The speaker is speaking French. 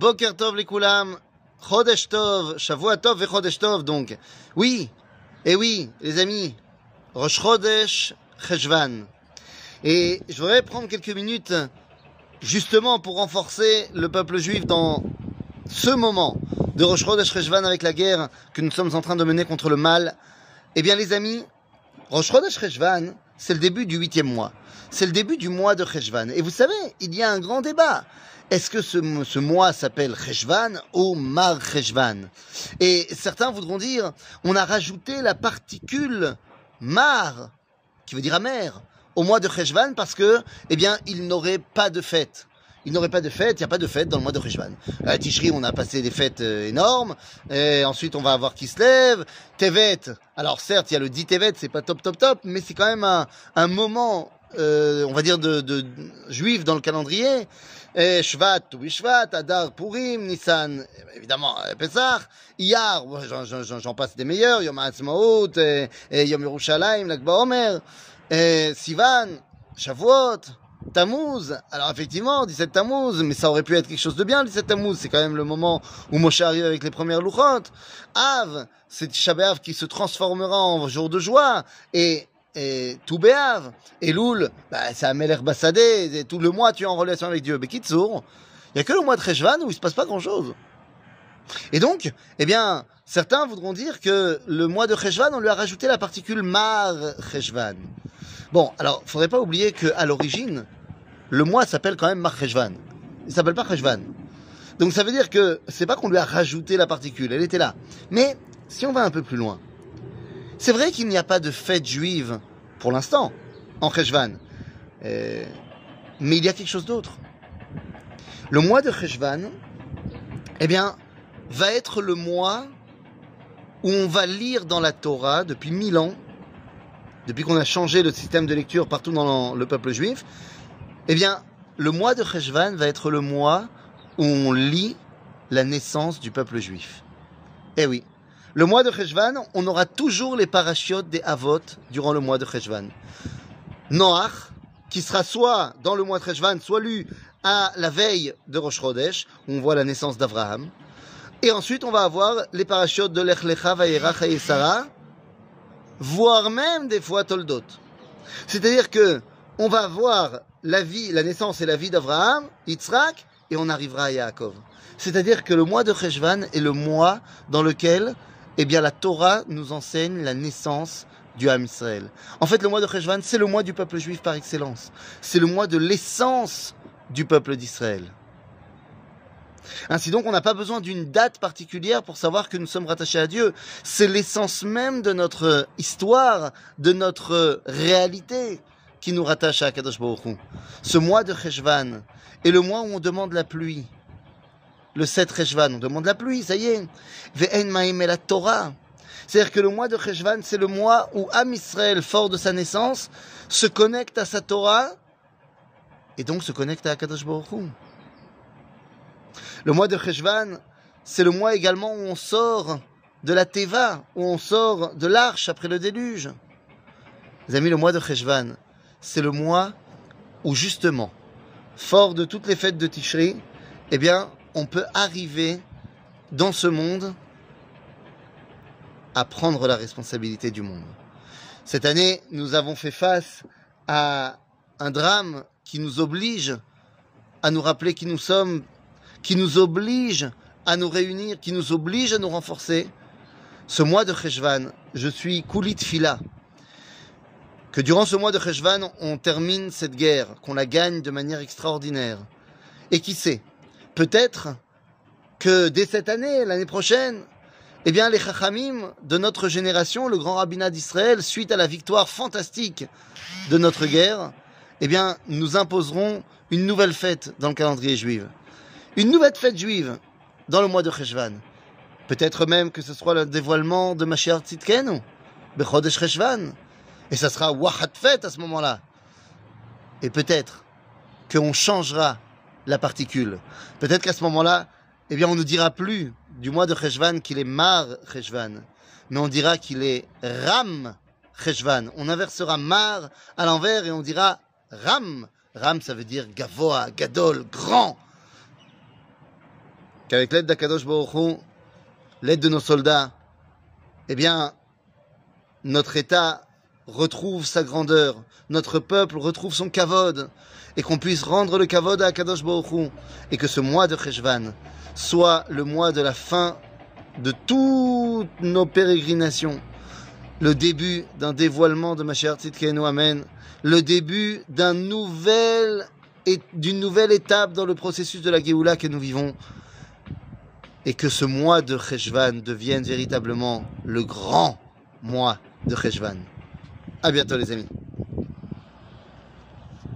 Boker Tov Likulam, Chodesh Tov, Shavua Tov et Chodesh Tov, donc. Oui, et oui, les amis, Rosh Chodesh Cheshvan. Et je voudrais prendre quelques minutes, justement, pour renforcer le peuple juif dans ce moment de Rosh Chodesh Cheshvan avec la guerre que nous sommes en train de mener contre le mal. Eh bien, les amis, Rosh Chodesh Cheshvan, c'est le début du huitième mois. C'est le début du mois de Cheshvan. Et vous savez, il y a un grand débat. Est-ce que ce, ce mois s'appelle Cheshvan ou Mar Cheshvan? Et certains voudront dire, on a rajouté la particule Mar, qui veut dire amer, au mois de Cheshvan parce que, eh bien, il n'aurait pas de fête. Il n'aurait pas de fête, il n'y a pas de fête dans le mois de Cheshvan. À Tishri, on a passé des fêtes euh, énormes, et ensuite on va avoir Kislev, Tevet. Alors certes, il y a le dit Tevet, c'est pas top top top, mais c'est quand même un, un moment, euh, on va dire, de, de, juif dans le calendrier. Et Shvat, Shvat, Adar, Purim, Nissan, évidemment, euh, Pesach, Iyar, j'en passe des meilleurs, Yom HaAtzmaut, Yom Yerushalayim, L'Akba Omer, Sivan, Shavuot, Tammuz. Alors effectivement, 17 Tammuz, mais ça aurait pu être quelque chose de bien, 17 Tammuz. C'est quand même le moment où Moshe arrive avec les premières louchot. Av, c'est Shabbat qui se transformera en jour de joie. Et et tout Béav, et Loul, bah, c'est Ameler Bassadé, et tout le mois tu es en relation avec Dieu. Mais Kitsour, il n'y a que le mois de Cheshvan où il se passe pas grand chose. Et donc, eh bien, certains voudront dire que le mois de Cheshvan, on lui a rajouté la particule Mar Cheshvan. Bon, alors, faudrait pas oublier que à l'origine, le mois s'appelle quand même Mar Cheshvan. Il s'appelle pas Cheshvan. Donc ça veut dire que c'est pas qu'on lui a rajouté la particule, elle était là. Mais si on va un peu plus loin, c'est vrai qu'il n'y a pas de fête juive, pour l'instant, en Cheshvan. Euh, mais il y a quelque chose d'autre. Le mois de Cheshvan, eh bien, va être le mois où on va lire dans la Torah depuis mille ans, depuis qu'on a changé le système de lecture partout dans le peuple juif, eh bien, le mois de Cheshvan va être le mois où on lit la naissance du peuple juif. Eh oui, le mois de Cheshvan, on aura toujours les parachutes des Avot durant le mois de Cheshvan. Noach, qui sera soit dans le mois de Cheshvan, soit lu à la veille de Rosh Chodesh, où on voit la naissance d'Abraham. Et ensuite, on va avoir les parachutes de Lech Lecha, et Sarah, voire même des fois Toldot. C'est-à-dire que on va voir la vie, la naissance et la vie d'Abraham, Yitzhak, et on arrivera à Yaakov. C'est-à-dire que le mois de Cheshvan est le mois dans lequel eh bien la Torah nous enseigne la naissance du Ham Israël. En fait, le mois de Cheshvan, c'est le mois du peuple juif par excellence. C'est le mois de l'essence du peuple d'Israël. Ainsi donc, on n'a pas besoin d'une date particulière pour savoir que nous sommes rattachés à Dieu. C'est l'essence même de notre histoire, de notre réalité qui nous rattache à Kadosh Baruch. Ce mois de Cheshvan est le mois où on demande la pluie. Le 7 Cheshvan, on demande la pluie, ça y est. Ve'en ma'im la Torah. C'est-à-dire que le mois de Cheshvan, c'est le mois où Am Israël, fort de sa naissance, se connecte à sa Torah et donc se connecte à Kadosh Baruch. Le mois de Cheshvan, c'est le mois également où on sort de la Teva, où on sort de l'arche après le déluge. Les amis, le mois de Cheshvan, c'est le mois où justement, fort de toutes les fêtes de Tishri, eh bien, on peut arriver dans ce monde à prendre la responsabilité du monde. Cette année, nous avons fait face à un drame qui nous oblige à nous rappeler qui nous sommes, qui nous oblige à nous réunir, qui nous oblige à nous renforcer. Ce mois de Cheshvan, je suis Koulit Fila. Que durant ce mois de Cheshvan, on termine cette guerre, qu'on la gagne de manière extraordinaire. Et qui sait, peut-être que dès cette année, l'année prochaine, eh bien, les Chachamim de notre génération, le grand rabbinat d'Israël, suite à la victoire fantastique de notre guerre, eh nous imposerons une nouvelle fête dans le calendrier juif. Une nouvelle fête juive dans le mois de Cheshvan. Peut-être même que ce soit le dévoilement de Mashiach Tzidkenu, Bechodesh Cheshvan. Et ça sera Wahat Fête à ce moment-là. Et peut-être qu'on changera la particule. Peut-être qu'à ce moment-là, eh bien, on ne dira plus du mois de Cheshvan qu'il est Mar Cheshvan, mais on dira qu'il est Ram Cheshvan. On inversera Mar à l'envers et on dira Ram. Ram, ça veut dire Gavoa, Gadol, grand. Qu'avec l'aide d'Akadosh Baruch l'aide de nos soldats, eh bien, notre État retrouve sa grandeur, notre peuple retrouve son kavod, et qu'on puisse rendre le kavod à Akadosh Baruch et que ce mois de Cheshvan soit le mois de la fin de toutes nos pérégrinations, le début d'un dévoilement de Mashiach Tzidkenu Amen, le début d'un nouvel, d'une nouvelle étape dans le processus de la Géoula que nous vivons, et que ce mois de Cheshvan devienne véritablement le grand mois de Cheshvan. À bientôt les amis.